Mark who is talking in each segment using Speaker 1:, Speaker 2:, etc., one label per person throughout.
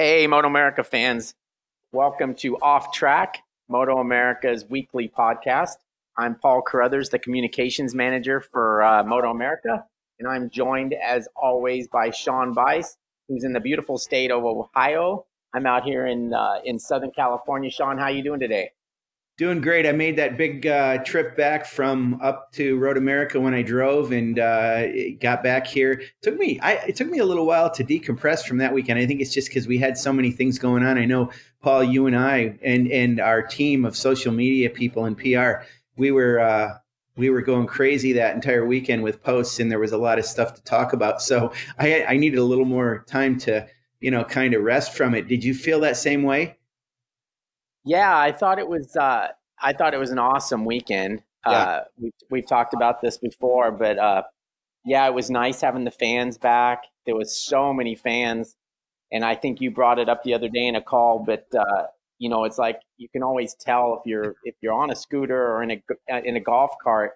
Speaker 1: Hey, Moto America fans. Welcome to Off Track, Moto America's weekly podcast. I'm Paul Carruthers, the communications manager for uh, Moto America, and I'm joined, as always, by Sean Bice, who's in the beautiful state of Ohio. I'm out here in uh, in Southern California. Sean, how you doing today?
Speaker 2: Doing great. I made that big uh, trip back from up to Road America when I drove and uh, got back here. It took me I, it took me a little while to decompress from that weekend. I think it's just because we had so many things going on. I know Paul, you and I, and and our team of social media people and PR, we were uh, we were going crazy that entire weekend with posts, and there was a lot of stuff to talk about. So I I needed a little more time to you know kind of rest from it. Did you feel that same way?
Speaker 1: Yeah, I thought it was. Uh, I thought it was an awesome weekend. Yeah. Uh, we, we've talked about this before, but uh, yeah, it was nice having the fans back. There was so many fans, and I think you brought it up the other day in a call. But uh, you know, it's like you can always tell if you're if you're on a scooter or in a uh, in a golf cart.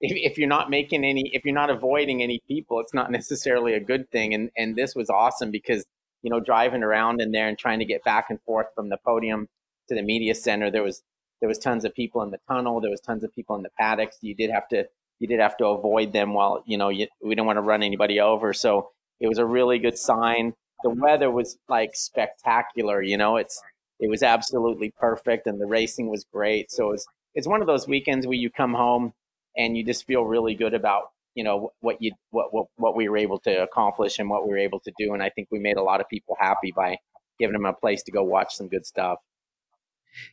Speaker 1: If, if you're not making any, if you're not avoiding any people, it's not necessarily a good thing. And and this was awesome because you know driving around in there and trying to get back and forth from the podium to the media center. There was there was tons of people in the tunnel. There was tons of people in the paddocks. You did have to you did have to avoid them while you know you, we didn't want to run anybody over. So it was a really good sign. The weather was like spectacular. You know, it's it was absolutely perfect, and the racing was great. So it's it's one of those weekends where you come home and you just feel really good about you know what you what what what we were able to accomplish and what we were able to do. And I think we made a lot of people happy by giving them a place to go watch some good stuff.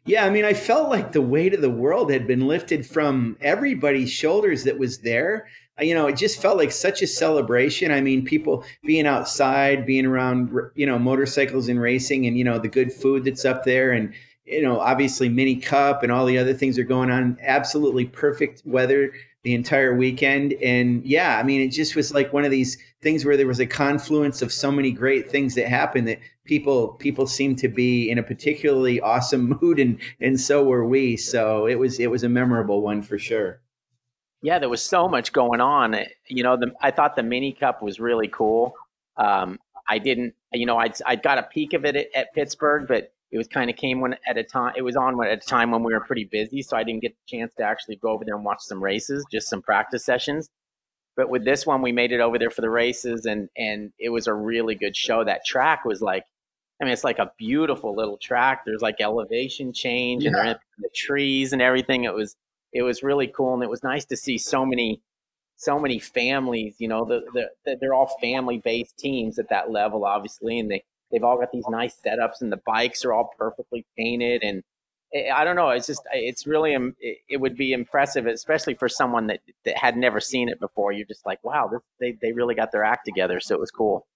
Speaker 2: Yeah, I mean, I felt like the weight of the world had been lifted from everybody's shoulders that was there. You know, it just felt like such a celebration. I mean, people being outside, being around, you know, motorcycles and racing and, you know, the good food that's up there. And, you know, obviously Mini Cup and all the other things are going on. Absolutely perfect weather the entire weekend. And yeah, I mean, it just was like one of these things where there was a confluence of so many great things that happened that people people seemed to be in a particularly awesome mood and and so were we. So it was it was a memorable one for sure.
Speaker 1: Yeah, there was so much going on. You know, the, I thought the mini cup was really cool. Um, I didn't, you know, I'd, I'd got a peek of it at, at Pittsburgh, but it was kind of came when at a time it was on at a time when we were pretty busy, so I didn't get the chance to actually go over there and watch some races, just some practice sessions. But with this one, we made it over there for the races, and and it was a really good show. That track was like, I mean, it's like a beautiful little track. There's like elevation change, yeah. and the trees and everything. It was it was really cool, and it was nice to see so many so many families. You know, the, the, the they're all family based teams at that level, obviously, and they They've all got these nice setups, and the bikes are all perfectly painted. And I don't know, it's just it's really it would be impressive, especially for someone that, that had never seen it before. You're just like, wow, this, they they really got their act together. So it was cool.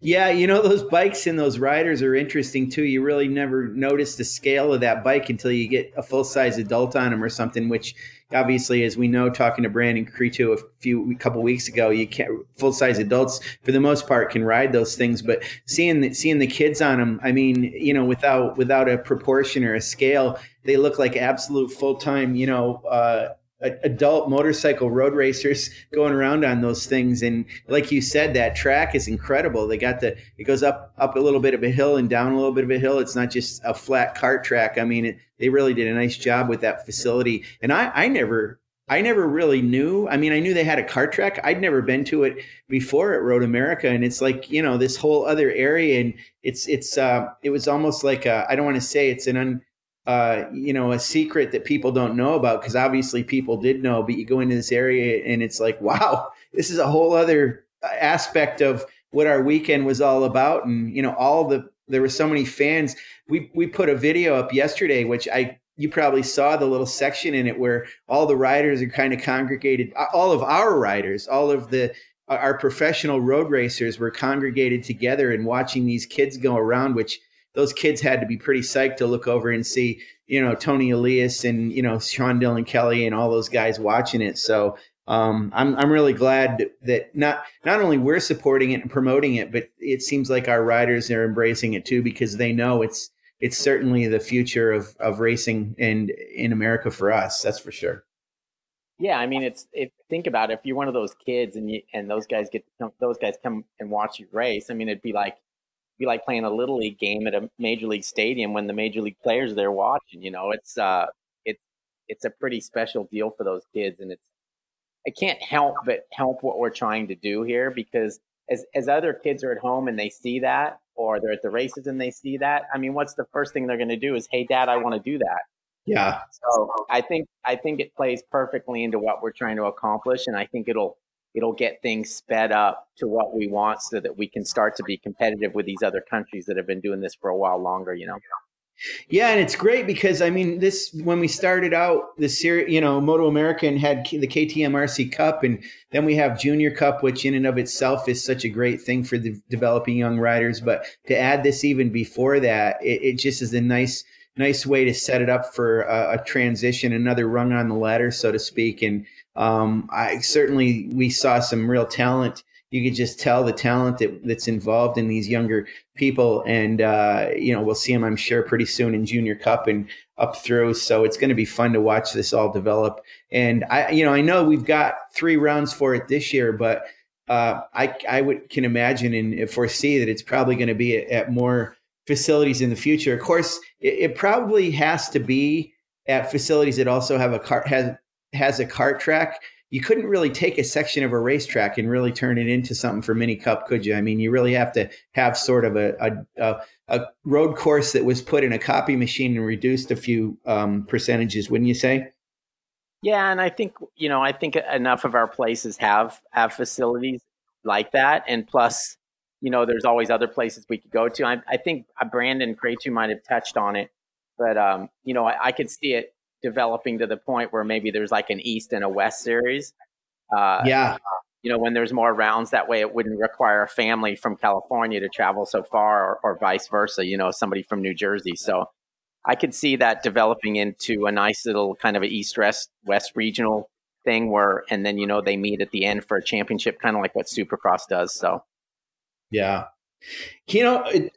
Speaker 2: Yeah, you know those bikes and those riders are interesting too. You really never notice the scale of that bike until you get a full size adult on them or something. Which obviously, as we know, talking to Brandon Cretu a few a couple weeks ago, you can't full size adults for the most part can ride those things. But seeing the, seeing the kids on them, I mean, you know, without without a proportion or a scale, they look like absolute full time, you know. Uh, adult motorcycle road racers going around on those things. And like you said that track is incredible. They got the it goes up up a little bit of a hill and down a little bit of a hill. It's not just a flat cart track. I mean it, they really did a nice job with that facility. And i i never I never really knew. I mean, I knew they had a cart track. I'd never been to it before at Road America, and it's like you know this whole other area, and it's it's uh, it was almost like I don't want to say it's an un, uh, you know, a secret that people don't know about because obviously people did know, but you go into this area and it's like, wow, this is a whole other aspect of what our weekend was all about. And, you know, all the, there were so many fans. We, we put a video up yesterday, which I, you probably saw the little section in it where all the riders are kind of congregated, all of our riders, all of the, our professional road racers were congregated together and watching these kids go around, which those kids had to be pretty psyched to look over and see, you know, Toni Elias and, you know, Sean Dylan Kelly and all those guys watching it. So um, I'm, I'm really glad that not, not only we're supporting it and promoting it, but it seems like our riders are embracing it too, because they know it's, it's certainly the future of, of racing and in America for us. That's for sure.
Speaker 1: Yeah, I mean, it's if think about it, if you're one of those kids and you and those guys get those guys come and watch you race. I mean, it'd be like be like playing a little league game at a major league stadium when the major league players they're watching. You know, it's uh, it's it's a pretty special deal for those kids, and it's I can't help but help what we're trying to do here because as as other kids are at home and they see that, or they're at the races and they see that, I mean, what's the first thing they're going to do is, hey, Dad, I want to do that.
Speaker 2: Yeah.
Speaker 1: So I think I think it plays perfectly into what we're trying to accomplish, and I think it'll it'll get things sped up to what we want so that we can start to be competitive with these other countries that have been doing this for a while longer. You know.
Speaker 2: Yeah, and it's great because I mean, this when we started out the series, you know, Moto American had the KTM RC Cup, and then we have Junior Cup, which in and of itself is such a great thing for the developing young riders. But to add this even before that, it, it just is a nice, nice way to set it up for a, a, transition, another rung on the ladder, so to speak. And um, I certainly we saw some real talent you could just tell the talent that, that's involved in these younger people. And, uh, you know, we'll see them, I'm sure, pretty soon in Junior Cup and up through. So it's going to be fun to watch this all develop. And I, you know, I know we've got three rounds for it this year, but uh, I, I would can imagine and foresee that it's probably going to be at, at, more facilities in the future. Of course, it, it probably has to be at facilities that also have a car has has a kart track you couldn't really take a section of a racetrack and really turn it into something for mini cup could you? I mean you really have to have sort of a, a, a road course that was put in a copy machine and reduced a few um, percentages wouldn't you say?
Speaker 1: Yeah and i think you know i think enough of our places have have facilities like that and plus you know there's always other places we could go to. I, I think brandon Cretu might have touched on it but um, you know I, I could see it developing to the point where maybe there's like an East and a West series.
Speaker 2: Uh, yeah.
Speaker 1: You know, when there's more rounds, that way it wouldn't require a family from California to travel so far or, or vice versa, you know, somebody from New Jersey. So I could see that developing into a nice little kind of an East West, West regional thing where, and then, you know, they meet at the end for a championship, kind of like what Supercross does. So,
Speaker 2: yeah. You know, it,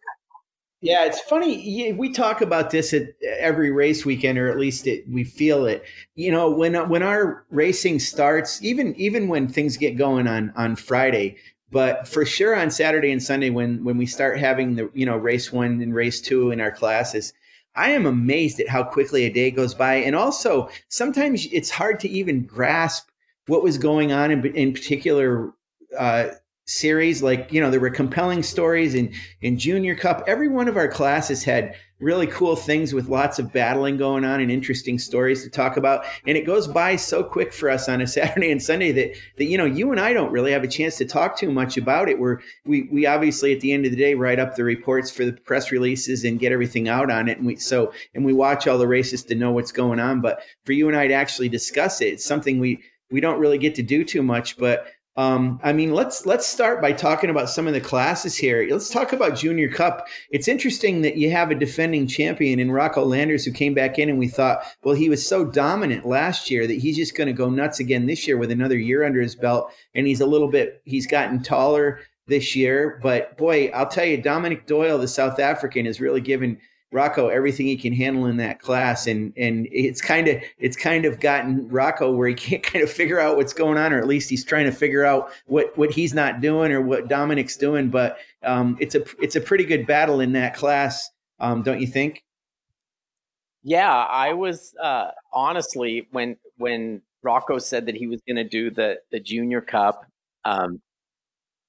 Speaker 2: yeah, it's funny. We talk about this at every race weekend, or at least it, we feel it. You know, when when our racing starts, even even when things get going on on Friday, but for sure on Saturday and Sunday, when when we start having the you know race one and race two in our classes, I am amazed at how quickly a day goes by, and also sometimes it's hard to even grasp what was going on in, in particular uh, series. Like, you know, there were compelling stories in, in junior cup. Every one of our classes had really cool things with lots of battling going on and interesting stories to talk about. And it goes by so quick for us on a Saturday and Sunday that, that, you know, you and I don't really have a chance to talk too much about it. We're, we, we obviously at the end of the day write up the reports for the press releases and get everything out on it. And we, so, and we watch all the races to know what's going on. But for you and I to actually discuss it, it's something we, we don't really get to do too much, but um, I mean, let's let's start by talking about some of the classes here. Let's talk about Junior Cup. It's interesting that you have a defending champion in Rocco Landers who came back in, and we thought, well, he was so dominant last year that he's just going to go nuts again this year with another year under his belt, and he's a little bit he's gotten taller this year. But boy, I'll tell you, Dominic Doyle, the South African, has really given Rocco everything he can handle in that class, and and it's kind of it's kind of gotten Rocco where he can't kind of figure out what's going on, or at least he's trying to figure out what what he's not doing or what Dominic's doing. But um, it's a it's a pretty good battle in that class, um, don't you think?
Speaker 1: Yeah, I was uh, honestly when when Rocco said that he was going to do the the Junior Cup. Um,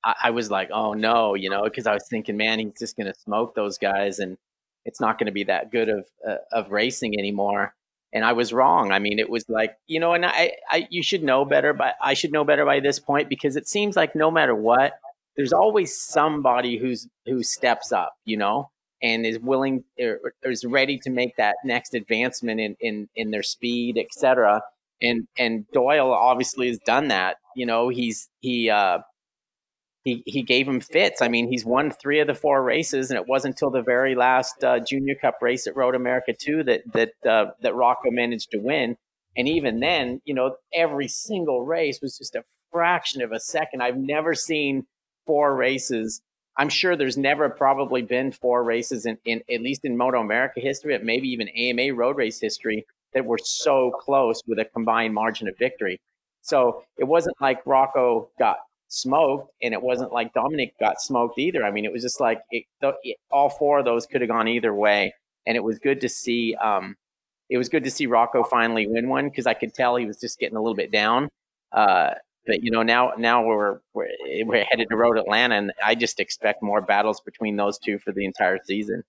Speaker 1: I, I was like, oh no, you know, because I was thinking, man, he's just going to smoke those guys, and it's not going to be that good of uh, of racing anymore. And I was wrong. I mean, it was like you know, and I, I you should know better, but I should know better by this point because it seems like no matter what, there's always somebody who's who steps up, you know, and is willing or, or is ready to make that next advancement in in in their speed, etc. And and Doyle obviously has done that. You know, he's he uh, he he gave him fits. I mean, he's won three of the four races, and it wasn't until the very last uh, Junior Cup race at Road America Two that that uh, that Rocco managed to win. And even then, you know, every single race was just a fraction of a second. I've never seen four races. I'm sure there's never probably been four races in, in at least in Moto America history, but maybe even AMA road race history that were so close with a combined margin of victory. So it wasn't like Rocco got smoked, and it wasn't like Dominic got smoked either. I mean, it was just like it, it, all four of those could have gone either way, and it was good to see. Um, it was good to see Rocco finally win one because I could tell he was just getting a little bit down. Uh, but you know now now we're, we're we're headed to Road Atlanta, and I just expect more battles between those two for the entire season.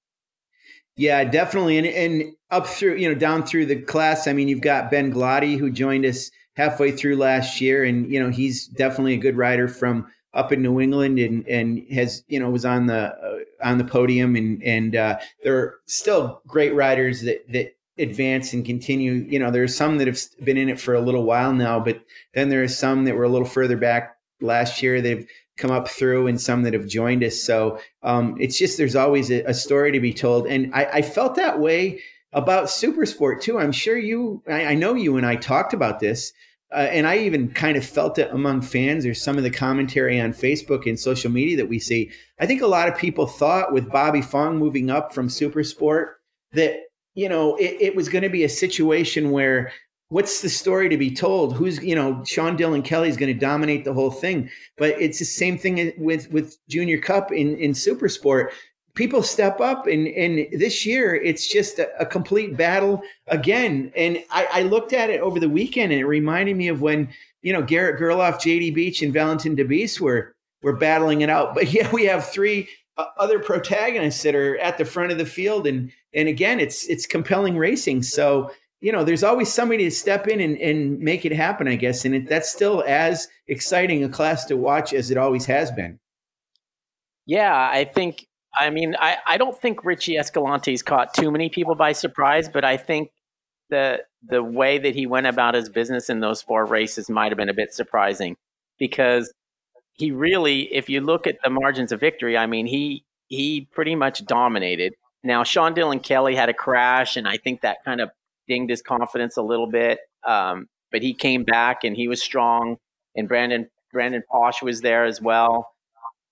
Speaker 2: Yeah, definitely, and and up through you know down through the class. I mean, you've got Ben Gloddy who joined us halfway through last year, and you know he's definitely a good rider from up in New England, and and has you know was on the uh, on the podium, and and uh, there are still great riders that that advance and continue. You know, there's some that have been in it for a little while now, but then there are some that were a little further back last year that have come up through and some that have joined us. So um, it's just there's always a, a, story to be told, and I, I, felt that way about Supersport too. I'm sure you, I, I know you and I talked about this. Uh, and I even kind of felt it among fans or some of the commentary on Facebook and social media that we see. I think a lot of people thought with Bobby Fong moving up from Supersport that you know, it, it was going to be a situation where what's the story to be told? Who's, you know, Sean Dylan Kelly is going to dominate the whole thing. But it's the same thing with with Junior Cup in in Super Sport. People step up, and and this year it's just a, a complete battle again. And I, I, looked at it over the weekend, and it reminded me of when you know Garrett Gerloff, JD Beach, and Valentin Debise were were battling it out. But yeah, we have three uh, other protagonists that are at the front of the field and and again it's it's compelling racing so you know there's always somebody to step in and, and make it happen i guess and it, that's still as exciting a class to watch as it always has been
Speaker 1: yeah i think i mean i, I don't think richie escalante's caught too many people by surprise but i think the the way that he went about his business in those four races might have been a bit surprising because he really, if you look at the margins of victory, I mean, he he pretty much dominated. Now, Sean Dylan Kelly had a crash, and I think that kind of dinged his confidence a little bit. Um, but he came back and he was strong, and Brandon Brandon Paasch was there as well.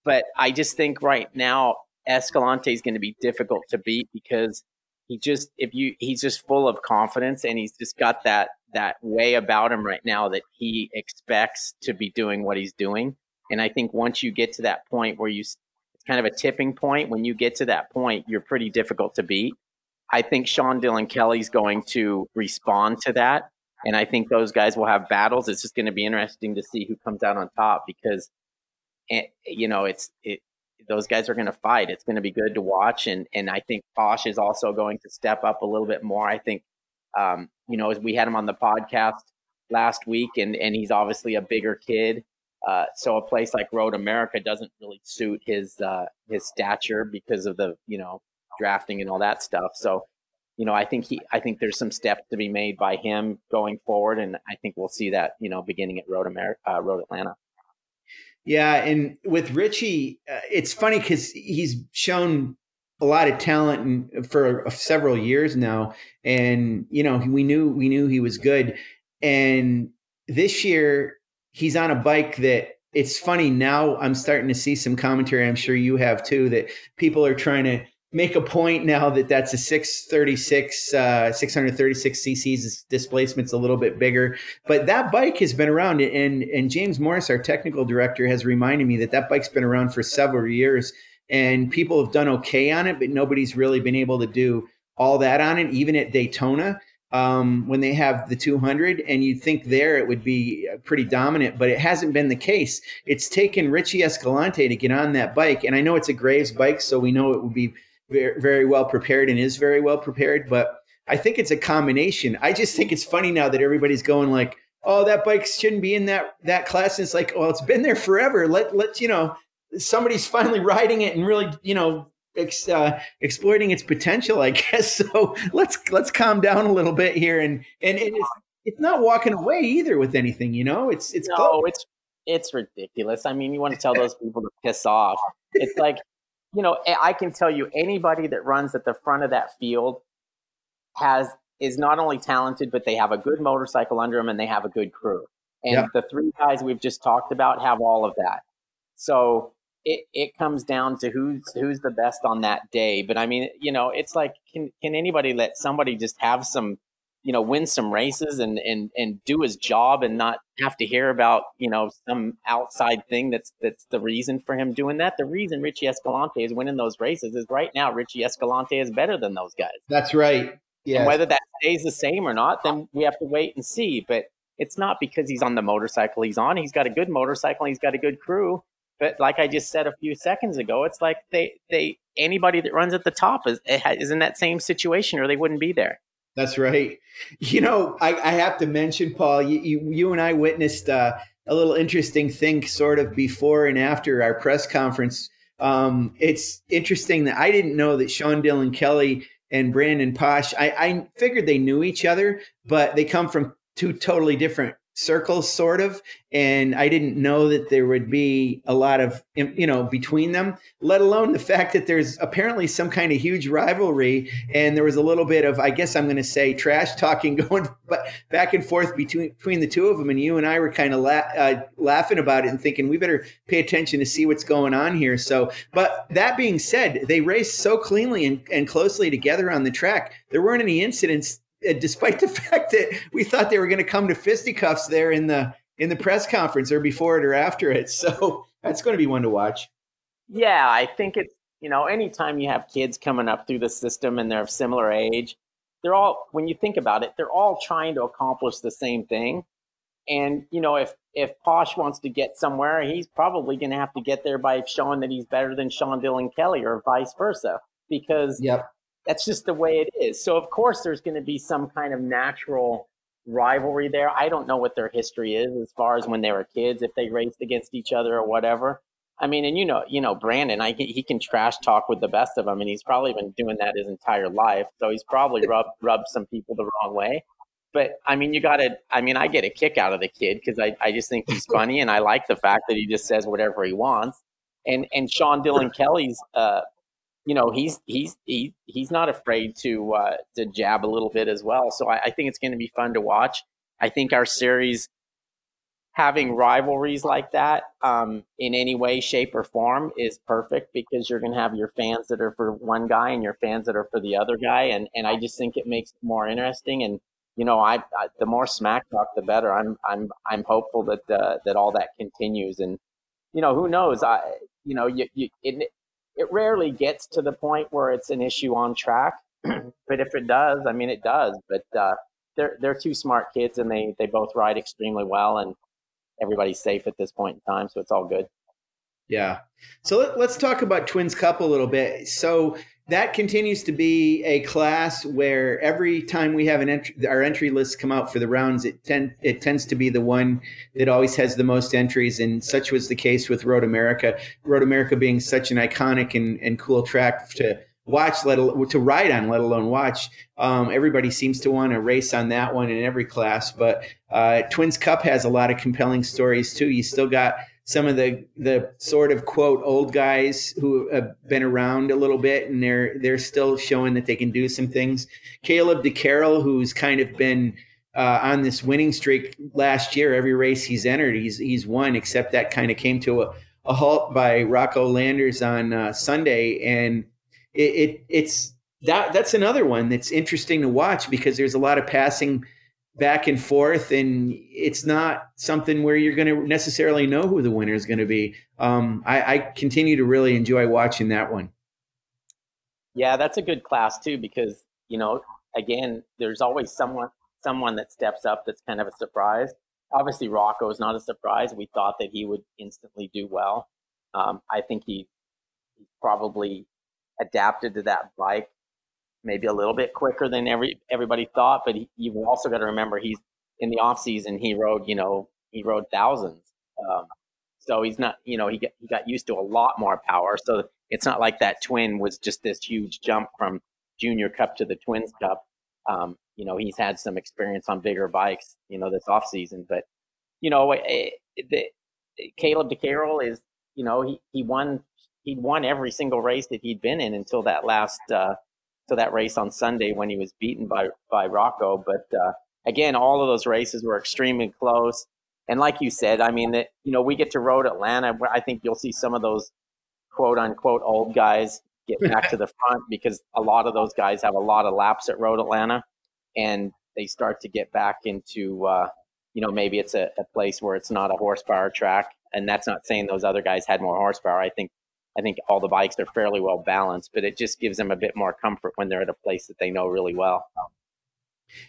Speaker 1: But I just think right now Escalante is going to be difficult to beat because he just if you he's just full of confidence and he's just got that that way about him right now that he expects to be doing what he's doing. And I think once you get to that point where you, it's kind of a tipping point. When you get to that point, you're pretty difficult to beat. I think Sean Dylan Kelly's going to respond to that. And I think those guys will have battles. It's just going to be interesting to see who comes out on top because, eh, you know, it's, it, those guys are going to fight. It's going to be good to watch. And, and I think Paasch is also going to step up a little bit more. I think, um, you know, as we had him on the podcast last week and, and he's obviously a bigger kid. Uh, so a place like Road America doesn't really suit his uh, his stature because of the you know drafting and all that stuff. So you know I think he I think there's some steps to be made by him going forward, and I think we'll see that you know beginning at Road America, uh, Road Atlanta.
Speaker 2: Yeah, and with Richie, uh, it's funny because he's shown a lot of talent for several years now, and you know we knew we knew he was good, and this year he's on a bike that it's funny now i'm starting to see some commentary i'm sure you have too that people are trying to make a point now that that's a 636 uh, 636 cc's displacement's a little bit bigger but that bike has been around and and james morris our technical director has reminded me that that bike's been around for several years and people have done okay on it but nobody's really been able to do all that on it even at daytona um, when they have the 200, and you'd think there it would be uh, pretty dominant, but it hasn't been the case. It's taken Richie Escalante to get on that bike, and I know it's a Graves bike, so we know it would be very, very well prepared and is very well prepared. But I think it's a combination. I just think it's funny now that everybody's going like, "Oh, that bike shouldn't be in that that class." And it's like, well, it's been there forever. Let let you know somebody's finally riding it and really you know ex, uh, exploiting its potential, I guess. So let's let's calm down a little bit here, and and, and it's, it's not walking away either with anything. You know, it's it's
Speaker 1: no, close. it's it's ridiculous. I mean, you want to tell those people to piss off. It's like, you know, I can tell you anybody that runs at the front of that field has is not only talented, but they have a good motorcycle under them and they have a good crew. And yeah. the three guys we've just talked about have all of that. So it, it comes down to who's who's the best on that day. But I mean, you know, it's like can can anybody let somebody just have some you know, win some races and and and do his job and not have to hear about you know some outside thing that's that's the reason for him doing that. The reason Richie Escalante is winning those races is right now Richie Escalante is better than those guys.
Speaker 2: That's right.
Speaker 1: Yeah. And whether that stays the same or not, then we have to wait and see. But it's not because he's on the motorcycle he's on. He's got a good motorcycle. he's got a good crew. But like I just said a few seconds ago, it's like they they anybody that runs at the top is eh, is in that same situation, or they wouldn't be there.
Speaker 2: That's right. You know, I, I have to mention, Paul, you, you, you and I witnessed uh, a little interesting thing sort of before and after our press conference. Um, it's interesting that I didn't know that Sean Dylan Kelly and Brandon Paasch, I, I figured they knew each other, but they come from two totally different circles sort of and i didn't know that there would be a lot of you know between them let alone the fact that there's apparently some kind of huge rivalry and there was a little bit of i guess i'm going to say trash talking going back and forth between between the two of them and you and i were kind of la- uh, laughing about it and thinking we better pay attention to see what's going on here. So but that being said they raced so cleanly and, and closely together on the track there weren't any incidents Uh, despite the fact that we thought they were going to come to fisticuffs there in the in the press conference or before it or after it. So that's going to be one to watch.
Speaker 1: Yeah, I think it's you know anytime you have kids coming up through the system and they're of similar age, they're all when you think about it, they're all trying to accomplish the same thing. And you know if if Paasch wants to get somewhere, he's probably going to have to get there by showing that he's better than Sean Dylan Kelly or vice versa because
Speaker 2: yep
Speaker 1: that's just the way it is. So of course there's going to be some kind of natural rivalry there. I don't know what their history is as far as when they were kids, if they raced against each other or whatever. I mean, and you know, you know, Brandon, I he can trash talk with the best of them, and he's probably been doing that his entire life. So he's probably rubbed rubbed some people the wrong way. But I mean, you got to. I mean, I get a kick out of the kid because I I just think he's funny, and I like the fact that he just says whatever he wants. And and Sean Dylan Kelly's uh, you know he's he's he, he's not afraid to uh, to jab a little bit as well. So I, I think it's going to be fun to watch. I think our series having rivalries like that um, in any way, shape, or form is perfect because you're going to have your fans that are for one guy and your fans that are for the other guy, and and I just think it makes it more interesting. And you know, I, I the more smack talk, the better. I'm I'm I'm hopeful that uh, that all that continues, and you know, who knows? I you know, you, you it, it rarely gets to the point where it's an issue on track. but if it does, I mean, it does. But uh, they're they're two smart kids, and they they both ride extremely well, and everybody's safe at this point in time, so it's all good.
Speaker 2: Yeah. So let, us talk about Twins Cup a little bit. So that continues to be a class where every time we have an entry, our entry lists come out for the rounds, it tend it tends to be the one that always has the most entries, and such was the case with Road America. Road America being such an iconic and, and cool track to watch, let alone to ride on, let alone watch. Um, everybody seems to want to race on that one in every class, but uh, Twins Cup has a lot of compelling stories too. You still got some of the the sort of quote old guys who have been around a little bit and they're they're still showing that they can do some things. Caleb De Keyrel, who's kind of been uh, on this winning streak last year, every race he's entered, he's he's won, except that kind of came to a, a halt by Rocco Landers on uh, Sunday, and it, it it's that that's another one that's interesting to watch because there's a lot of passing back and forth, and it's not something where you're going to necessarily know who the winner is going to be. Um, I, I continue to really enjoy watching that one.
Speaker 1: Yeah, that's a good class too because you know, again, there's always someone someone that steps up that's kind of a surprise. Obviously, Rocco is not a surprise. We thought that he would instantly do well. Um, I think he, he probably adapted to that bike maybe a little bit quicker than every everybody thought. But he, you've also got to remember he's in the off season. He rode, you know, he rode thousands. Um, so he's not, you know, he got, he got used to a lot more power. So it's not like that twin was just this huge jump from junior cup to the twins cup. Um, you know, he's had some experience on bigger bikes, you know, this off season, but you know, it, it, the, Caleb De Keyrel is, you know, he, he won, he won every single race that he'd been in until that last, uh, to that race on Sunday when he was beaten by by Rocco. But uh, again, all of those races were extremely close. And like you said, I mean, that you know, we get to Road Atlanta. I think you'll see some of those quote unquote old guys get back to the front because a lot of those guys have a lot of laps at Road Atlanta. And they start to get back into, uh, you know, maybe it's a, a place where it's not a horsepower track. And that's not saying those other guys had more horsepower. I think I think all the bikes are fairly well balanced, but it just gives them a bit more comfort when they're at a place that they know really well.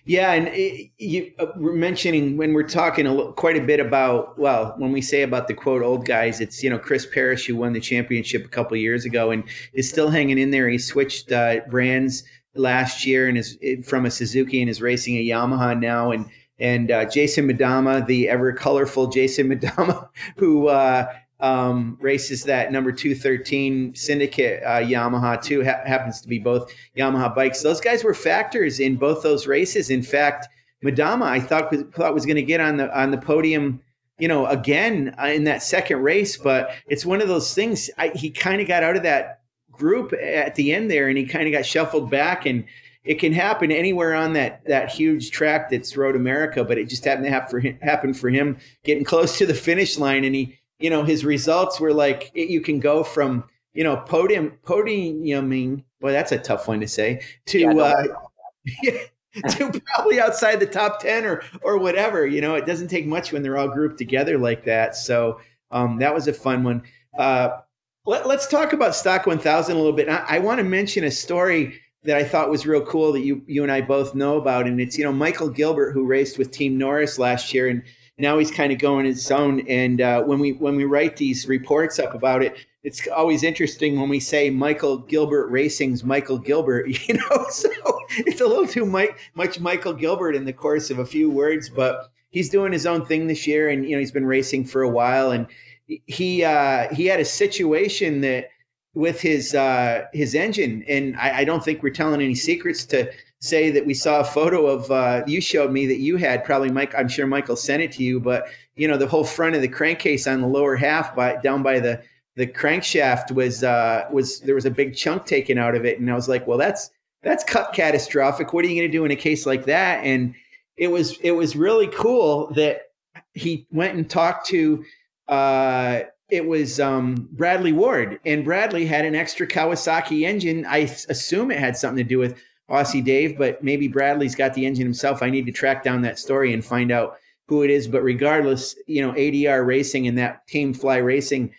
Speaker 2: Yeah, and it, you uh, were mentioning when we're talking a quite a bit about well, when we say about the quote old guys, it's you know Chris Parrish who won the championship a couple years ago and is still hanging in there. He switched uh, brands last year and is from a Suzuki and is racing a Yamaha now. And and uh, Jason Madama, the ever colorful Jason Madama, who uh, um, races that number 213 Syndicate uh, Yamaha too. Ha- happens to be both Yamaha bikes. Those guys were factors in both those races. In fact, Madama, I thought was, thought was going to get on the on the podium, you know, again uh, in that second race. But it's one of those things. I, he kind of got out of that group at the end there, and he kind of got shuffled back and it can happen anywhere on that that huge track that's Road America, but it just happened to happen for him, happen for him getting close to the finish line, and he you know, his results were like you can go from you know podium podiuming. Boy, that's a tough one to say. To yeah, uh, to probably outside the top ten or or whatever. You know, it doesn't take much when they're all grouped together like that. So um, that was a fun one. Uh, let, us talk about Stock 1000 a little bit. I, I want to mention a story that I thought was real cool that you you and I both know about, and it's you know Michael Gilbert who raced with Team Norris last year, and now he's kind of going his own. And uh, when we when we write these reports up about it, it's always interesting when we say Michael Gilbert Racing's Michael Gilbert. You know, so it's a little too Mike, much Michael Gilbert in the course of a few words, but he's doing his own thing this year, and you know he's been racing for a while, and he uh, he had a situation that with his uh, his engine, and I, I don't think we're telling any secrets to say that we saw a photo of uh, you showed me that you had probably Mike. I'm sure Michael sent it to you, but you know the whole front of the crankcase on the lower half, by down by the the crankshaft was uh, was there was a big chunk taken out of it, and I was like, well, that's that's cut catastrophic. What are you going to do in a case like that? And it was it was really cool that he went and talked to. Uh, it was um, Bradley Ward, and Bradley had an extra Kawasaki engine. I assume it had something to do with Aussie Dave, but maybe Bradley's got the engine himself. I need to track down that story and find out who it is. But regardless, you know, ADR Racing and that Team Fly Racing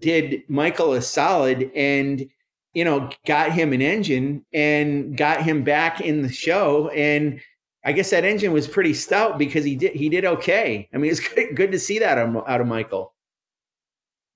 Speaker 2: did Michael a solid and, you know, got him an engine and got him back in the show. And I guess that engine was pretty stout because he did he did okay. I mean, it's good, good to see that out of Michael.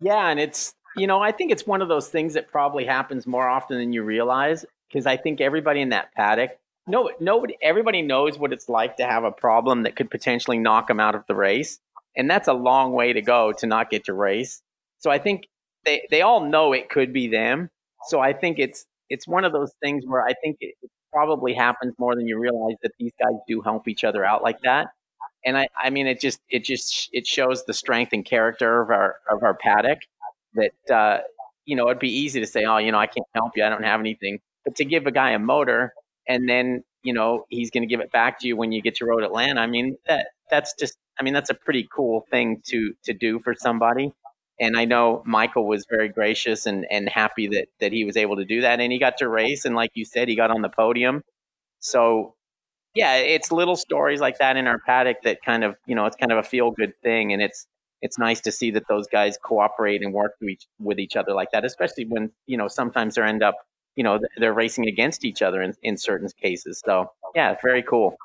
Speaker 1: Yeah, and it's you know, I think it's one of those things that probably happens more often than you realize because I think everybody in that paddock, no, nobody, everybody knows what it's like to have a problem that could potentially knock them out of the race, and that's a long way to go to not get to race. So I think they they all know it could be them. So I think it's it's one of those things where I think it, it probably happens more than you realize that these guys do help each other out like that. And I, I mean, it just it just it shows the strength and character of our of our paddock that uh, you know it'd be easy to say, oh, you know, I can't help you, I don't have anything. But to give a guy a motor and then, you know, he's going to give it back to you when you get to Road Atlanta. I mean, that that's just I mean, that's a pretty cool thing to to do for somebody. And I know Michael was very gracious and, and happy that, that he was able to do that. And he got to race. And like you said, he got on the podium. So, yeah, it's little stories like that in our paddock that kind of, you know, it's kind of a feel good thing. And it's, it's nice to see that those guys cooperate and work with each, with each other like that, especially when, you know, sometimes they end up you know they're racing against each other in, in certain cases. So yeah, very cool.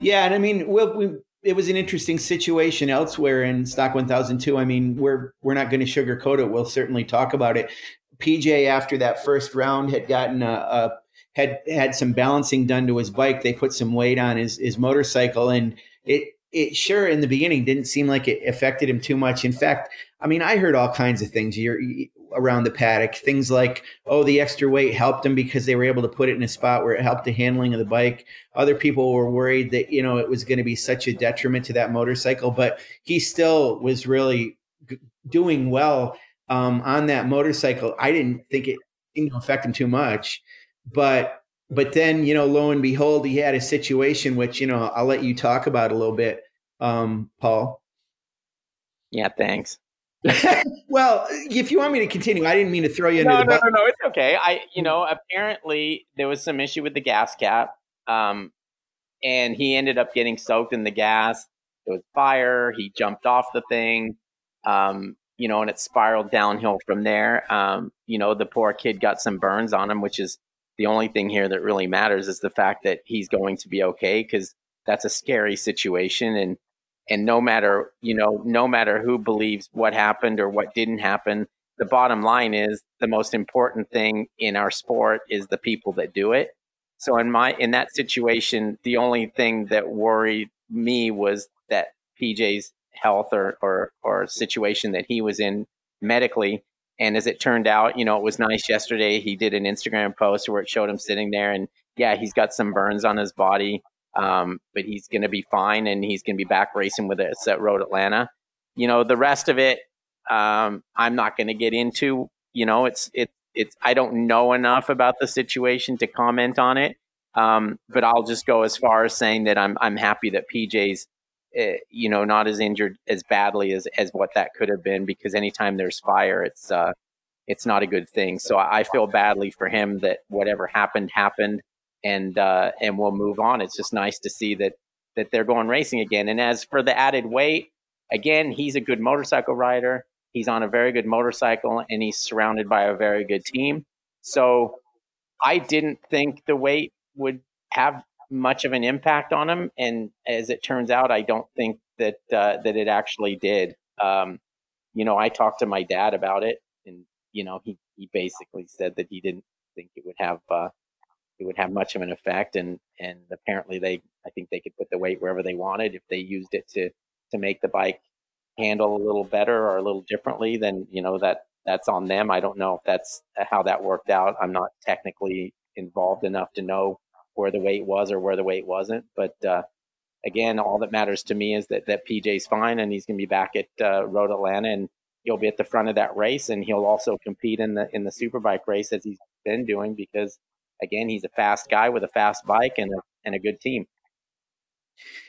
Speaker 2: Yeah, and I mean, well, we, it was an interesting situation elsewhere in Stock 1002. I mean, we're we're not going to sugarcoat it. We'll certainly talk about it. PJ after that first round had gotten a, a had had some balancing done to his bike. They put some weight on his his motorcycle, and it it sure in the beginning didn't seem like it affected him too much. In fact, I mean, I heard all kinds of things. You're around the paddock. Things like, oh, the extra weight helped them because they were able to put it in a spot where it helped the handling of the bike. Other people were worried that, you know, it was going to be such a detriment to that motorcycle, but he still was really g- doing well um, on that motorcycle. I didn't think it to affect him too much, but but then you know, lo and behold, he had a situation which you know I'll let you talk about a little bit, um, Paul.
Speaker 1: Yeah, thanks.
Speaker 2: well, if you want me to continue, I didn't mean to throw you
Speaker 1: no,
Speaker 2: under
Speaker 1: the. No, no, no, it's okay. I, you know, apparently there was some issue with the gas cap. Um, and he ended up getting soaked in the gas. It was fire. He jumped off the thing, um, you know, and it spiraled downhill from there. Um, you know, the poor kid got some burns on him, which is the only thing here that really matters is the fact that he's going to be okay because that's a scary situation and and no matter you know no matter who believes what happened or what didn't happen the bottom line is the most important thing in our sport is the people that do it. So in my in that situation the only thing that worried me was that pj's health or or, or situation that he was in medically. And as it turned out you know it was nice yesterday. He did an instagram post where it showed him sitting there and yeah he's got some burns on his body um, but he's going to be fine and he's going to be back racing with us at Road Atlanta. You know, the rest of it, um, I'm not going to get into. You know, it's it it's I don't know enough about the situation to comment on it. Um, but I'll just go as far as saying that I'm I'm happy that PJ's uh, you know not as injured as badly as as what that could have been because anytime there's fire, it's uh it's not a good thing. So I feel badly for him that whatever happened happened and uh, and we'll move on. It's just nice to see that that they're going racing again. And as for the added weight, again, he's a good motorcycle rider. He's on a very good motorcycle, and he's surrounded by a very good team. So I didn't think the weight would have much of an impact on him, and as it turns out, I don't think that uh, that it actually did. Um, you know, I talked to my dad about it, and you know, he he basically said that he didn't think it would have uh, it would have much of an effect. And and apparently they, I think they could put the weight wherever they wanted if they used it to to make the bike handle a little better or a little differently. Then you know that that's on them. I don't know if that's how that worked out. I'm not technically involved enough to know where the weight was or where the weight wasn't. But uh, again, all that matters to me is that that PJ's fine and he's going to be back at uh, Road Atlanta and he'll be at the front of that race and he'll also compete in the in the superbike race as he's been doing because again, he's a fast guy with a fast bike and a, and a good team.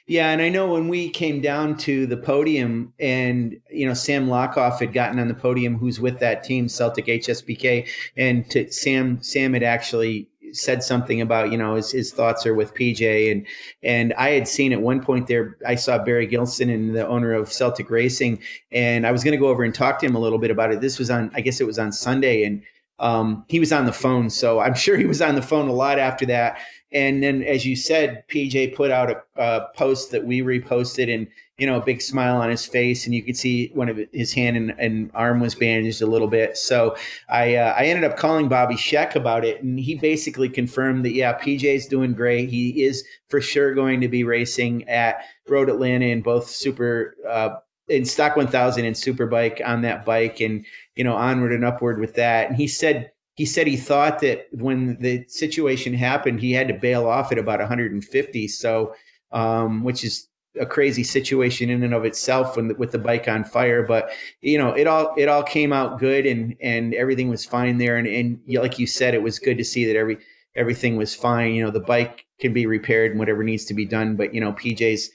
Speaker 2: Yeah, and I know when we came down to the podium, and you know Sam Lochoff had gotten on the podium, who's with that team, Celtic HSBK, and to Sam, Sam had actually said something about you know his, his thoughts are with PJ, and and I had seen at one point there, I saw Barry Gilson and the owner of Celtic Racing, and I was going to go over and talk to him a little bit about it. This was on, I guess it was on Sunday, and um, he was on the phone. So I'm sure he was on the phone a lot after that. And then, as you said, PJ put out a, a, post that we reposted, and you know, a big smile on his face, and you could see one of his hand and, and arm was bandaged a little bit. So I uh, I ended up calling Bobby Shek about it, and he basically confirmed that yeah, PJ's doing great. He is for sure going to be racing at Road Atlanta in both super. Uh, in stock 1000 and superbike on that bike and you know onward and upward with that. And he said he said he thought that when the situation happened he had to bail off at about 150 so um, which is a crazy situation in and of itself when the, with the bike on fire. But you know it all it all came out good and and everything was fine there. And and like you said it was good to see that every everything was fine. You know the bike can be repaired and whatever needs to be done. But you know PJ's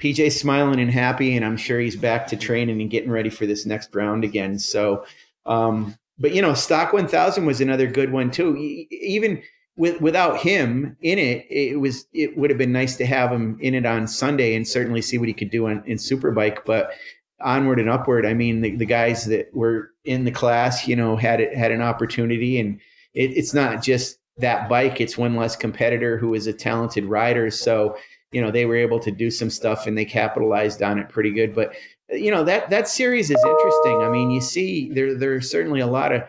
Speaker 2: PJ's smiling and happy, and I'm sure he's back to training and getting ready for this next round again. So, um, but you know, Stock 1000 was another good one too. Even with without him in it, it was it would have been nice to have him in it on Sunday and certainly see what he could do on, in Superbike. But onward and upward, I mean, the, the guys that were in the class, you know, had it had an opportunity, and it, it's not just that bike; it's one less competitor who is a talented rider. So you know they were able to do some stuff and they capitalized on it pretty good. But you know that that series is interesting. I mean you see there there's certainly a lot of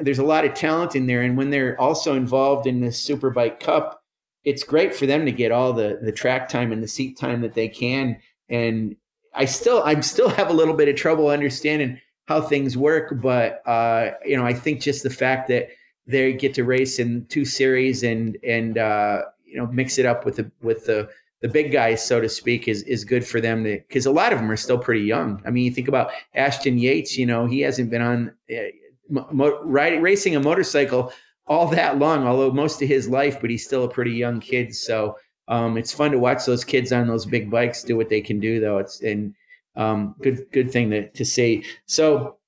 Speaker 2: there's a lot of talent in there. And when they're also involved in this superbike cup it's great for them to get all the the track time and the seat time that they can. And i still i'm still have a little bit of trouble understanding how things work. But uh you know i think just the fact that they get to race in two series and and uh you know mix it up with the with the the big guys, so to speak, is is good for them because a lot of them are still pretty young. I mean, you think about Ashton Yates. You know, he hasn't been on uh, mo- racing a motorcycle all that long, although most of his life, but he's still a pretty young kid. So um, it's fun to watch those kids on those big bikes do what they can do, though. It's and um, good good thing to to see. So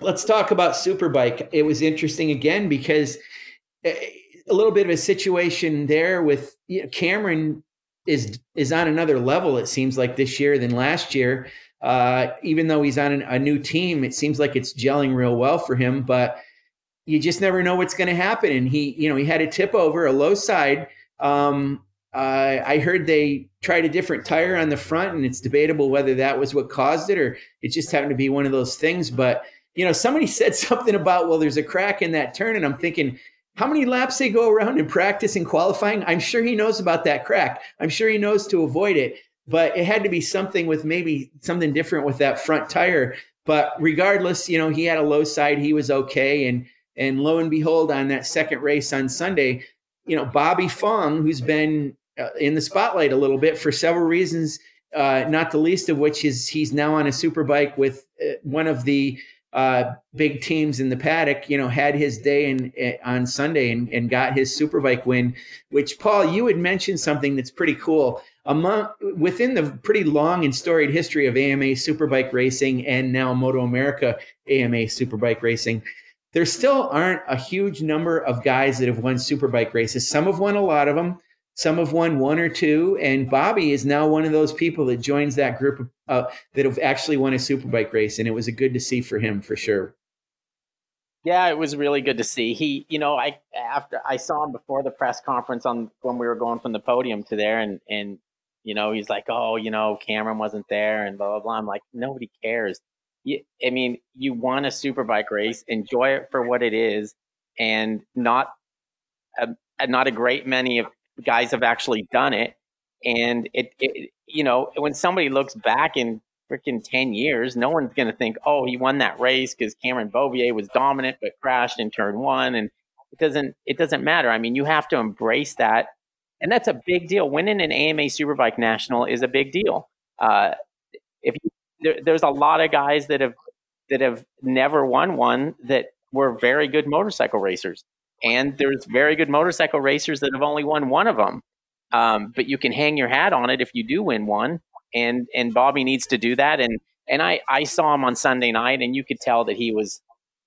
Speaker 2: let's talk about Superbike. It was interesting again because. Uh, a little bit of a situation there with you know, Cameron is is on another level. It seems like this year than last year. Uh, even though he's on an, a new team, it seems like it's gelling real well for him. But you just never know what's going to happen. And he, you know, he had a tip over a low side. Um, uh, I heard they tried a different tire on the front, and it's debatable whether that was what caused it or it just happened to be one of those things. But you know, somebody said something about, well, there's a crack in that turn, and I'm thinking, how many laps they go around in practice and qualifying? I'm sure he knows about that crack. I'm sure he knows to avoid it, but it had to be something with maybe something different with that front tire. But regardless, you know, he had a low side, he was okay, and and lo and behold, on that second race on Sunday, you know, Bobby Fong, who's been uh, in the spotlight a little bit for several reasons, uh, not the least of which is he's now on a superbike with uh, one of the uh, big teams in the paddock, you know, had his day in, in, on Sunday and, and got his superbike win. Which Paul, you had mentioned something that's pretty cool. Among within the pretty long and storied history of AMA superbike racing and now MotoAmerica AMA superbike racing, there still aren't a huge number of guys that have won superbike races. Some have won a lot of them. Some have won one or two, and Bobby is now one of those people that joins that group uh, that have actually won a superbike race, and it was a good to see for him for sure.
Speaker 1: Yeah, it was really good to see. He, you know, I after I saw him before the press conference on when we were going from the podium to there, and and you know, he's like, oh, you know, Cameron wasn't there, and blah blah blah. I'm like, nobody cares. You, I mean, you won a superbike race, enjoy it for what it is, and not a, not a great many of guys have actually done it. And it, it you know, when somebody looks back in freaking 10 years, no one's going to think, oh, he won that race because Cameron Beaubier was dominant but crashed in turn one. And it doesn't, it doesn't matter. I mean, you have to embrace that. And that's a big deal. Winning an AMA Superbike National is a big deal. Uh, if you, there, there's a lot of guys that have that have never won one that were very good motorcycle racers and there's very good motorcycle racers that have only won one of them. Um, but you can hang your hat on it if you do win one, and and Bobby needs to do that. And and I I saw him on Sunday night, and you could tell that he was,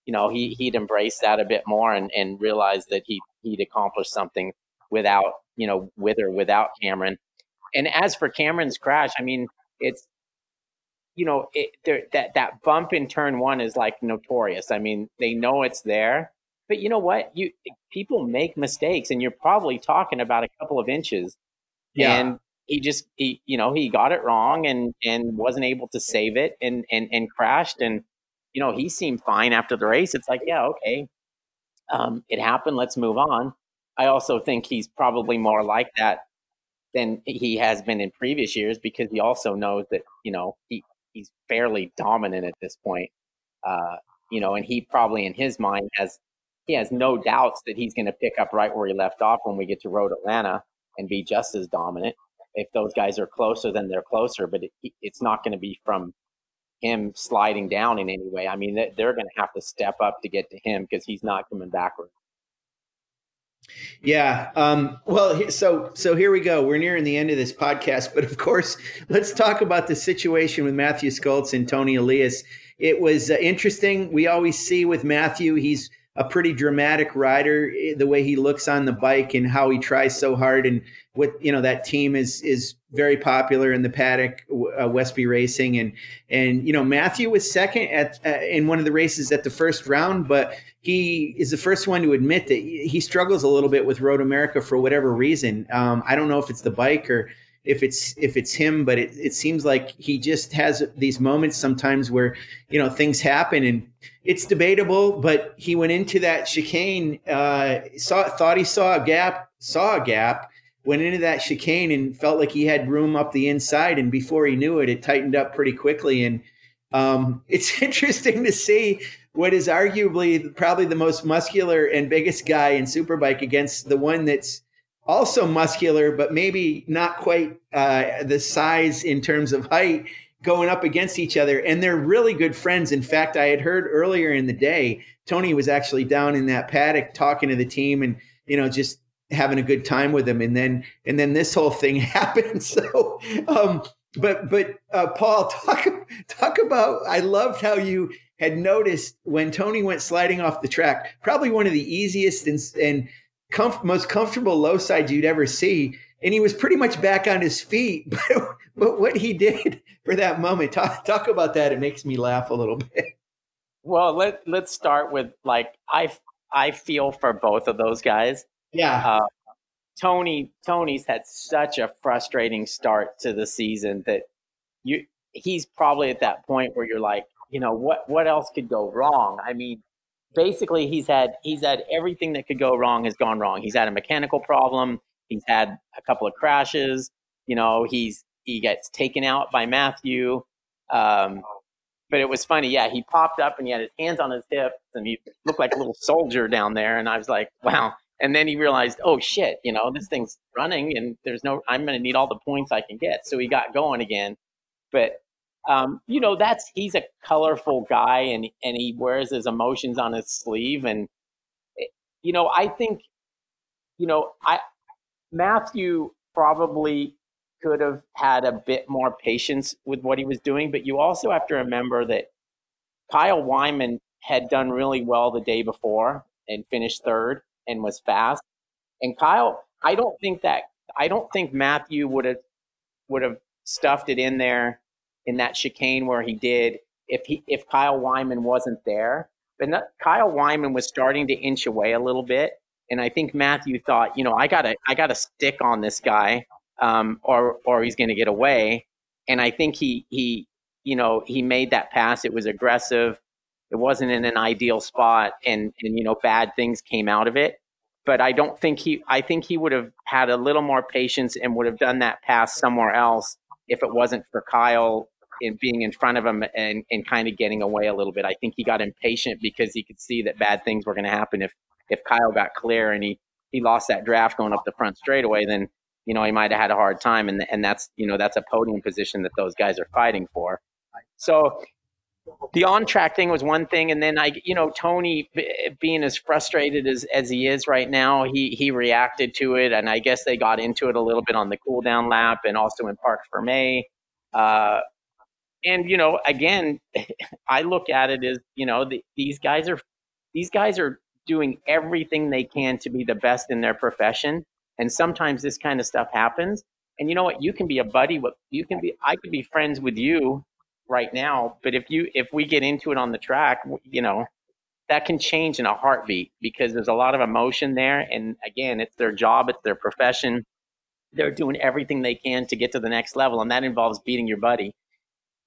Speaker 1: you know, he he'd embraced that a bit more and and realized that he he'd accomplished something without you know with or without Cameron. And as for Cameron's crash, I mean, it's you know it, there, that that bump in turn one is like notorious. I mean, they know it's there but you know what? You people make mistakes, and you're probably talking about a couple of inches. Yeah. And he just he you know he got it wrong and and wasn't able to save it and and and crashed and you know he seemed fine after the race. It's like yeah okay, um, it happened. Let's move on. I also think he's probably more like that than he has been in previous years because he also knows that you know he he's fairly dominant at this point. Uh, you know, and he probably in his mind has he has no doubts that he's going to pick up right where he left off when we get to Road Atlanta and be just as dominant. If those guys are closer, then they're closer, but it, it's not going to be from him sliding down in any way. I mean, they're going to have to step up to get to him because he's not coming backward.
Speaker 2: Yeah. Um, well, so so here we go. We're nearing the end of this podcast, but of course, let's talk about the situation with Matthew Scholtz and Toni Elias. It was uh, interesting. We always see with Matthew, he's a pretty dramatic rider eh, the way he looks on the bike and how he tries so hard. And with you know that team is is very popular in the paddock uh, westby racing. And and you know matthew was second at uh, in one of the races at the first round but he is the first one to admit that he struggles a little bit with road america for whatever reason. Um, i don't know if it's the bike or if it's if it's him but it, it seems like he just has these moments sometimes where you know things happen and it's debatable but he went into that chicane uh saw thought he saw a gap saw a gap went into that chicane and felt like he had room up the inside. And before he knew it it tightened up pretty quickly. And um, it's interesting to see what is arguably probably the most muscular and biggest guy in superbike against the one that's also muscular, but maybe not quite uh, the size in terms of height, going up against each other. And they're really good friends. In fact, I had heard earlier in the day, Toni was actually down in that paddock talking to the team and, you know, just having a good time with them. And then, and then this whole thing happened. So, um, but, but, uh, Paul, talk, talk about, I loved how you had noticed when Toni went sliding off the track, probably one of the easiest and, and comf- most comfortable low side you'd ever see. and he was pretty much back on his feet. But, but what he did for that moment, talk, talk about that. It makes me laugh a little bit.
Speaker 1: Well, let let's start with like I I feel for both of those guys.
Speaker 2: Yeah.
Speaker 1: Uh, Toni Toni's had such a frustrating start to the season that you he's probably at that point where you're like, you know, what what else could go wrong? I mean, basically he's had he's had everything that could go wrong has gone wrong. He's had a mechanical problem, he's had a couple of crashes, you know, he's he gets taken out by Matthew. Um, but it was funny, yeah. He popped up and he had his hands on his hips and he looked like a little soldier down there. And I was like, wow. And then he realized, oh shit, you know, this thing's running and there's no, I'm going to need all the points I can get. So he got going again. But, um, you know, that's, he's a colorful guy and, and he wears his emotions on his sleeve. And, eh, you know, I think, you know, I, Matthew probably could have had a bit more patience with what he was doing, but you also have to remember that Kyle Wyman had done really well the day before and finished third and was fast. And Kyle, I don't think that I don't think Matthew would have would have stuffed it in there in that chicane where he did if he if Kyle Wyman wasn't there. But not, Kyle Wyman was starting to inch away a little bit, and I think Matthew thought, you know, I gotta I gotta stick on this guy, um, or or he's to get away. And I think he he you know he made that pass. It was aggressive. It wasn't in an ideal spot, and and you know bad things came out of it. But I don't think he. I think he would have had a little more patience and would have done that pass somewhere else if it wasn't for Kyle in being in front of him and, and kind of getting away a little bit. I think he got impatient because he could see that bad things were going to happen if if Kyle got clear and he he lost that draft going up the front straightaway. Then you know he might have had a hard time, and and that's you know that's a podium position that those guys are fighting for. So the on track thing was one thing, and then I, you know, Toni being as frustrated as, as he is right now, he he reacted to it, and I guess they got into it a little bit on the cool down lap, and also in Parc Fermé. Uh, and you know, again, I look at it as you know, the, these guys are these guys are doing everything they can to be the best in their profession, and sometimes this kind of stuff happens. And you know what? You can be a buddy with you can be. I could be friends with you right now. But if you if we get into it on the track, you know, that can change in a heartbeat because there's a lot of emotion there. And again, it's their job, it's their profession. They're doing everything they can to get to the next level, and that involves beating your buddy.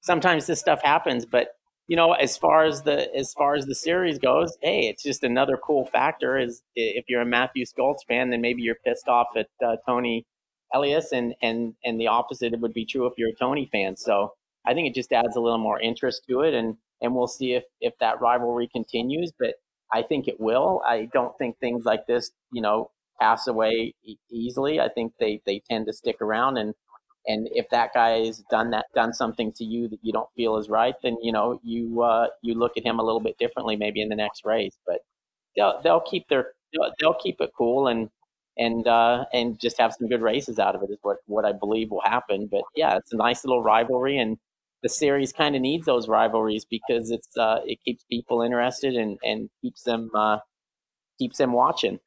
Speaker 1: Sometimes this stuff happens, but you know, as far as the as far as the series goes, hey, it's just another cool factor. Is if you're a Matthew Scholtz fan, then maybe you're pissed off at uh, Toni Elias, and and and the opposite would be true if you're a Toni fan. So I think it just adds a little more interest to it, and and we'll see if if that rivalry continues. But I think it will. I don't think things like this, you know, pass away e- easily. I think they they tend to stick around, and and if that guy has done that done something to you that you don't feel is right, then you know you uh, you look at him a little bit differently maybe in the next race. But they'll they'll keep their they'll, they'll keep it cool and and uh, and just have some good races out of it is what what I believe will happen. But yeah, it's a nice little rivalry and the series kind of needs those rivalries because it's uh, it keeps people interested and and keeps them uh, keeps them watching.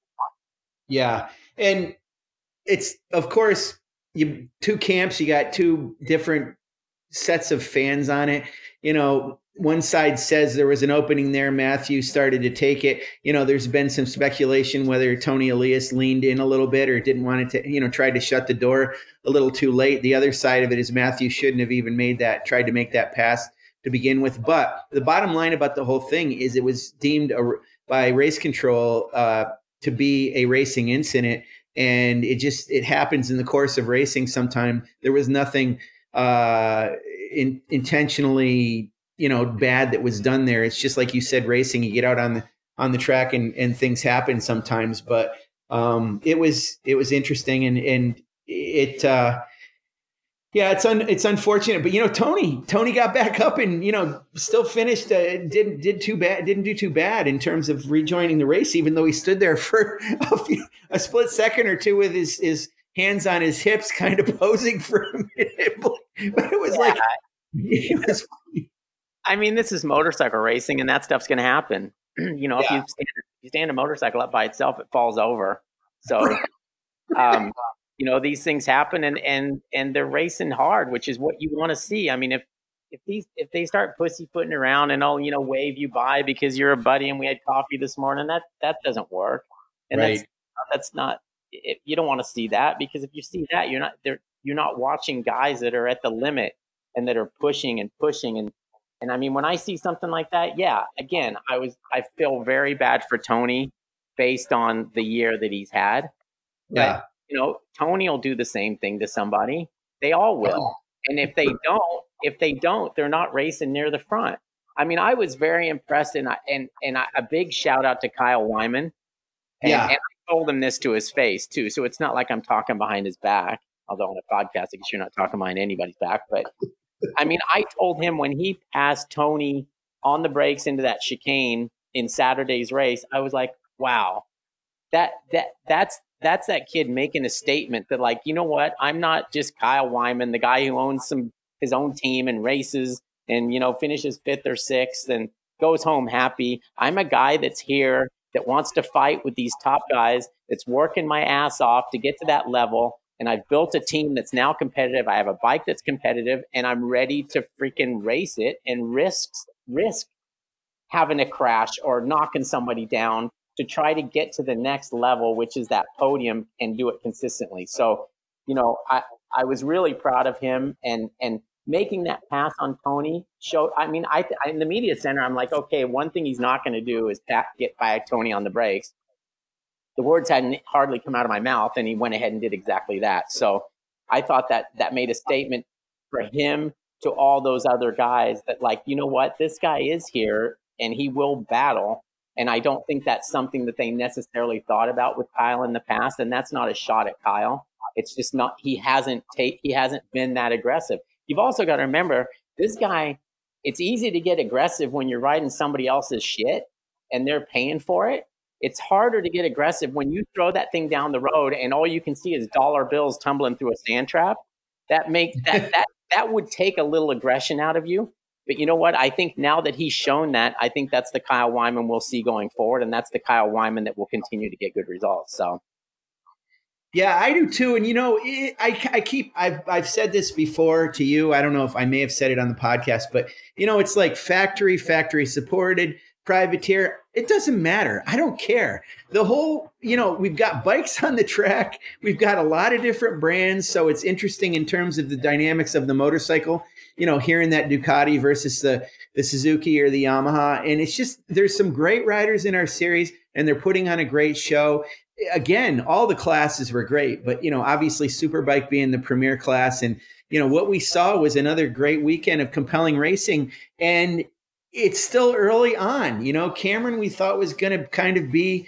Speaker 2: Yeah, and it's of course you two camps. You got two different sets of fans on it. You know, one side says there was an opening there. Matthew started to take it. You know, there's been some speculation whether Toni Elias leaned in a little bit or didn't want it to, you know, tried to shut the door a little too late. The other side of it is Matthew shouldn't have even made that, tried to make that pass to begin with. But the bottom line about the whole thing is it was deemed a, by race control uh, to be a racing incident. And it just, it happens in the course of racing sometime. There was nothing uh, in, intentionally you know bad that was done there. It's just like you said, racing. You get out on the on the track and and things happen sometimes. But um, it was it was interesting and and it. Uh, yeah, it's un, it's unfortunate, but you know Toni Toni got back up and you know still finished. Uh, didn't did too bad. Didn't do too bad in terms of rejoining the race, even though he stood there for a, few, a split second or two with his his hands on his hips, kind of posing for a minute. But it was yeah. like it was
Speaker 1: I mean, this is motorcycle racing, and that stuff's going to happen. you know, yeah. if you stand, you stand a motorcycle up by itself, it falls over. So, um, you know these things happen and and and they're racing hard which is what you want to see. I mean if if these if they start pussyfooting around and all you know wave you by because you're a buddy and we had coffee this morning that that doesn't work. And right. that's that's not it, you don't want to see that because if you see that you're not there you're not watching guys that are at the limit and that are pushing and pushing and and I mean when I see something like that yeah again I was I feel very bad for Toni based on the year that he's had.
Speaker 2: Yeah
Speaker 1: you know Toni will do the same thing to somebody they all will oh. and if they don't if they don't, they're not racing near the front. I mean, I was very impressed, and and and a big shout out to Kyle Wyman. And,
Speaker 2: yeah,
Speaker 1: and I told him this to his face too, so it's not like I'm talking behind his back. Although on a podcast, I guess you're not talking behind anybody's back. But I mean, I told him when he passed Toni on the brakes into that chicane in Saturday's race, I was like, wow, that that that's that's that kid making a statement that like, you know what, I'm not just Kyle Wyman, the guy who owns some his own team and races and, you know, finishes fifth or sixth and goes home happy. I'm a guy that's here that wants to fight with these top guys, that's working my ass off to get to that level. And I've built a team that's now competitive. I have a bike that's competitive and I'm ready to freaking race it and risk, risk having a crash or knocking somebody down to try to get to the next level, which is that podium and do it consistently. So, you know, I, I was really proud of him and, and making that pass on Toni showed. I mean, I, in the media center, I'm like, okay, one thing he's not going to do is tap, get by Toni on the brakes. The words hadn't hardly come out of my mouth, and he went ahead and did exactly that. So I thought that that made a statement for him to all those other guys that, like, you know what, this guy is here and he will battle. And I don't think that's something that they necessarily thought about with Kyle in the past. And that's not a shot at Kyle. It's just not. He hasn't take. He hasn't been that aggressive. You've also got to remember this guy, it's easy to get aggressive when you're riding somebody else's shit and they're paying for it. It's harder to get aggressive when you throw that thing down the road and all you can see is dollar bills tumbling through a sand trap. That makes that that that would take a little aggression out of you. But you know what? I think now that he's shown that, I think that's the Kyle Wyman we'll see going forward, and that's the Kyle Wyman that will continue to get good results. So
Speaker 2: yeah, I do too. And you know, it, I, I keep I've I've said this before to you. I don't know if I may have said it on the podcast, but you know, it's like factory, factory supported, privateer. It doesn't matter. I don't care. The whole, you know, we've got bikes on the track. We've got a lot of different brands, so it's interesting in terms of the dynamics of the motorcycle. You know, hearing that Ducati versus the the Suzuki or the Yamaha, and it's just there's some great riders in our series, and they're putting on a great show again, all the classes were great, but you know, obviously Superbike being the premier class, and you know what we saw was another great weekend of compelling racing, and it's still early on. You know, Cameron we thought was going to kind of be,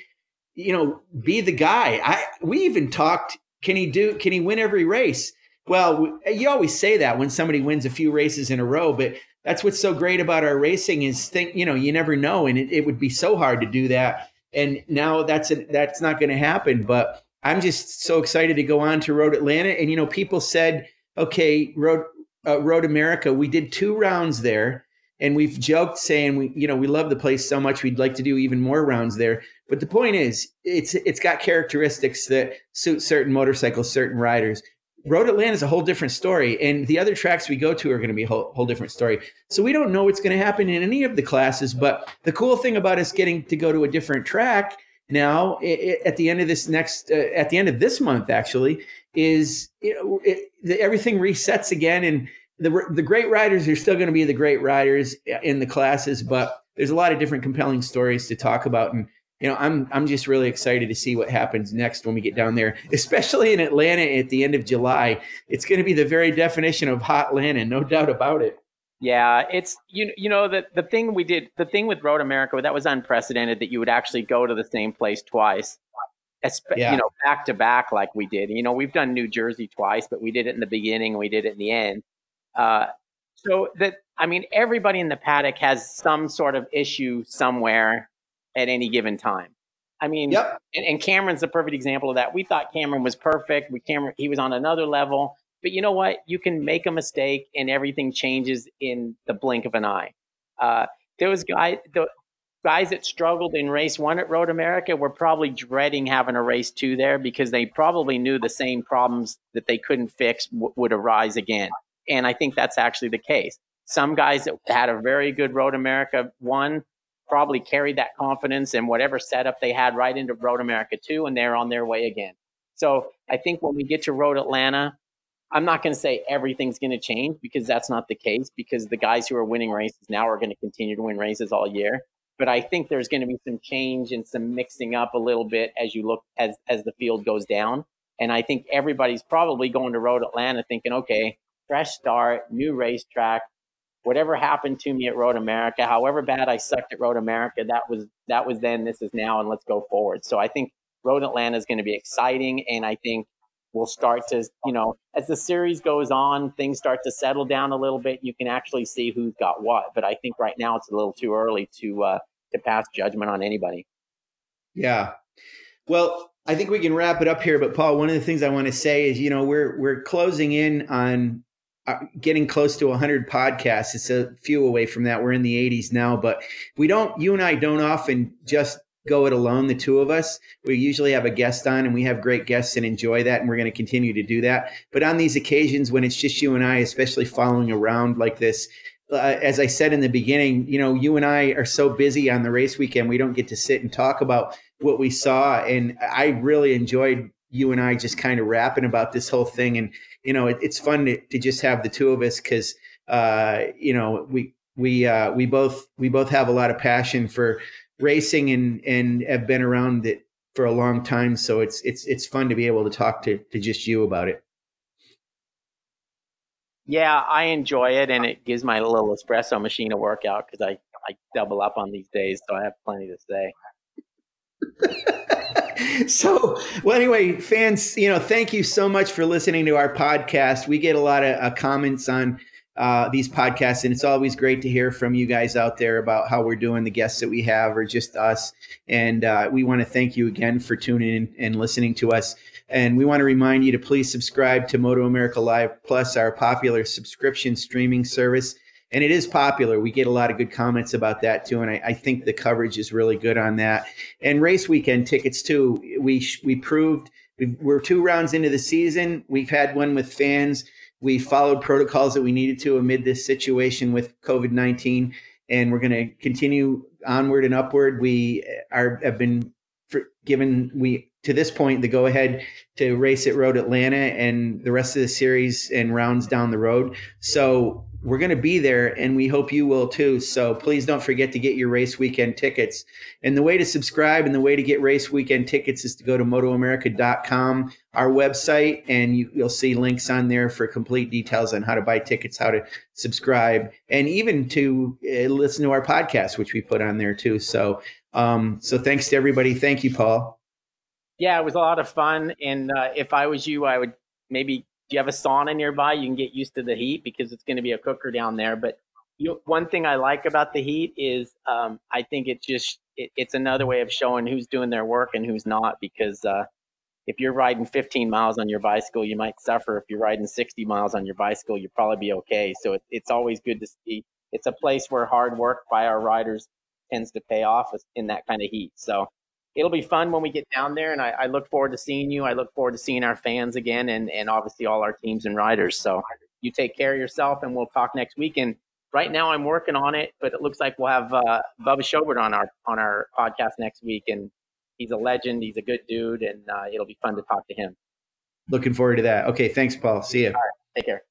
Speaker 2: you know, be the guy. I we even talked. Can he do? Can he win every race? Well, you always say that when somebody wins a few races in a row, but that's what's so great about our racing is think you know you never know, and it, it would be so hard to do that and now that's a, that's not going to happen. But I'm just so excited to go on to Road Atlanta. And you know, people said, okay, Road uh, Road America, we did two rounds there, and we've joked saying we you know we love the place so much we'd like to do even more rounds there. But the point is, it's it's got characteristics that suit certain motorcycles, certain riders. Road Atlanta is a whole different story, and the other tracks we go to are going to be a whole, whole different story. So we don't know what's going to happen in any of the classes. But the cool thing about us getting to go to a different track now it, it, at the end of this next uh, at the end of this month actually is it, the, everything resets again, and the the great riders are still going to be the great riders in the classes, but there's a lot of different compelling stories to talk about and you know, I'm I'm just really excited to see what happens next when we get down there, especially in Atlanta at the end of July. It's going to be the very definition of hot Atlanta, no doubt about it.
Speaker 1: Yeah, it's you you know the the thing we did the thing with Road America that was unprecedented that you would actually go to the same place twice. Yeah. You know, back to back like we did. You know, we've done New Jersey twice, but we did it in the beginning and we did it in the end. Uh, so that I mean, everybody in the paddock has some sort of issue somewhere at any given time. I mean,
Speaker 2: yep.
Speaker 1: and, and, Cameron's the perfect example of that. We thought Cameron was perfect. We Cameron he was on another level. But you know what? You can make a mistake and everything changes in the blink of an eye. Uh, there was guy the guys that struggled in race one at Road America were probably dreading having a race two there because they probably knew the same problems that they couldn't fix w- would arise again. And I think that's actually the case. Some guys that had a very good Road America one probably carried that confidence and whatever setup they had right into Road America 2, and they're on their way again. So I think when we get to Road Atlanta, I'm not going to say everything's going to change because that's not the case, because the guys who are winning races now are going to continue to win races all year. But I think there's going to be some change and some mixing up a little bit as you look as as the field goes down. And I think everybody's probably going to Road Atlanta thinking, okay, fresh start, new racetrack, whatever happened to me at Road America, however bad I sucked at Road America, that was that was then, this is now, and let's go forward. So I think Road Atlanta is going to be exciting, and I think we'll start to, you know, as the series goes on, things start to settle down a little bit. You can actually see who's got what. But I think right now it's a little too early to uh, to pass judgment on anybody.
Speaker 2: Yeah. Well, I think we can wrap it up here. But Paul, one of the things I want to say is, you know, we're we're closing in on getting close to 100 podcasts. It's a few away from that. We're in the 80s now, but we don't, you and I don't often just go it alone, the two of us. We usually have a guest on and we have great guests and enjoy that. And we're going to continue to do that. But on these occasions when it's just you and I, especially following around like this, uh, as I said in the beginning, you know, you and I are so busy on the race weekend, we don't get to sit and talk about what we saw. And I really enjoyed you and I just kind of rapping about this whole thing. And you know, it, it's fun to, to, just have the two of us because, uh, you know, we, we, uh, we both, we both have a lot of passion for racing and, and have been around it for a long time. So it's, it's, it's fun to be able to talk to, to just you about it.
Speaker 1: Yeah, I enjoy it, and it gives my little espresso machine a workout because I, I double up on these days, so I have plenty to say.
Speaker 2: so well anyway fans you know thank you so much for listening to our podcast. We get a lot of uh, comments on uh, these podcasts and it's always great to hear from you guys out there about how we're doing the guests that we have or just us. And uh, we want to thank you again for tuning in and listening to us. And we want to remind you to please subscribe to MotoAmerica live plus our popular subscription streaming service and it is popular. We get a lot of good comments about that too, and I, I think the coverage is really good on that. And race weekend tickets too. We we proved we we're two rounds into the season. We've had one with fans. We followed protocols that we needed to amid this situation with COVID nineteen, and we're going to continue onward and upward. We uh, are have been given we to this point the go ahead to race at Road Atlanta and the rest of the series and rounds down the road. So we're going to be there and we hope you will too. So please don't forget to get your race weekend tickets. And the way to subscribe and the way to get race weekend tickets is to go to motoamerica.com, our website, and you, will see links on there for complete details on how to buy tickets, how to subscribe, and even to uh, listen to our podcast, which we put on there too. So, um, so thanks to everybody. Thank you, Paul.
Speaker 1: Yeah, it was a lot of fun. And uh, if I was you, I would maybe you have a sauna nearby, you can get used to the heat because it's going to be a cooker down there. But you, one thing I like about the heat is um, I think it's just it, it's another way of showing who's doing their work and who's not. Because uh, if you're riding 15 miles on your bicycle, you might suffer. If you're riding 60 miles on your bicycle, you'll probably be okay. So it, it's always good to see. It's a place where hard work by our riders tends to pay off in that kind of heat. So it'll be fun when we get down there, and I, I, look forward to seeing you. I look forward to seeing our fans again, and and obviously all our teams and riders. So you take care of yourself, and we'll talk next week. And right now, I'm working on it, but it looks like we'll have uh, Bubba Shobert on our on our podcast next week, and he's a legend. He's a good dude, and uh, it'll be fun to talk to him.
Speaker 2: Looking forward to that. Okay, thanks, Paul. See you.
Speaker 1: All right, take care.